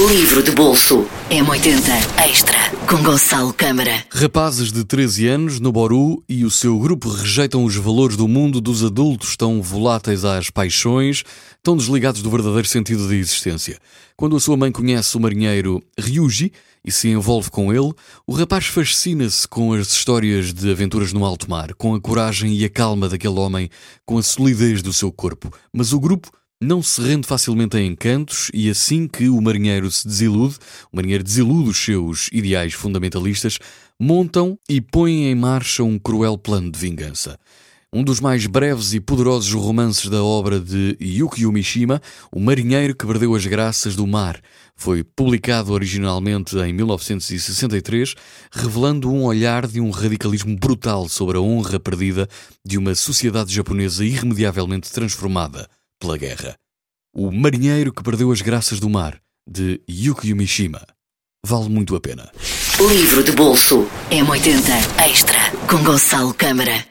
Livro de bolso M80 Extra com Gonçalo Câmara. Rapazes de 13 anos no Boru e o seu grupo rejeitam os valores do mundo dos adultos tão voláteis às paixões, tão desligados do verdadeiro sentido da existência. Quando a sua mãe conhece o marinheiro Ryuji e se envolve com ele, o rapaz fascina-se com as histórias de aventuras no alto mar, com a coragem e a calma daquele homem, com a solidez do seu corpo. Mas o grupo não se rende facilmente a encantos e assim que o marinheiro se desilude, o marinheiro desilude os seus ideais fundamentalistas, montam e põem em marcha um cruel plano de vingança. Um dos mais breves e poderosos romances da obra de Yukio Mishima, O Marinheiro que Perdeu as Graças do Mar, foi publicado originalmente em 1963, revelando um olhar de um radicalismo brutal sobre a honra perdida de uma sociedade japonesa irremediavelmente transformada pela guerra. O Marinheiro que Perdeu as Graças do Mar, de Yukio Mishima. Vale muito a pena. Livro de bolso M80 Extra com Gonçalo Câmara.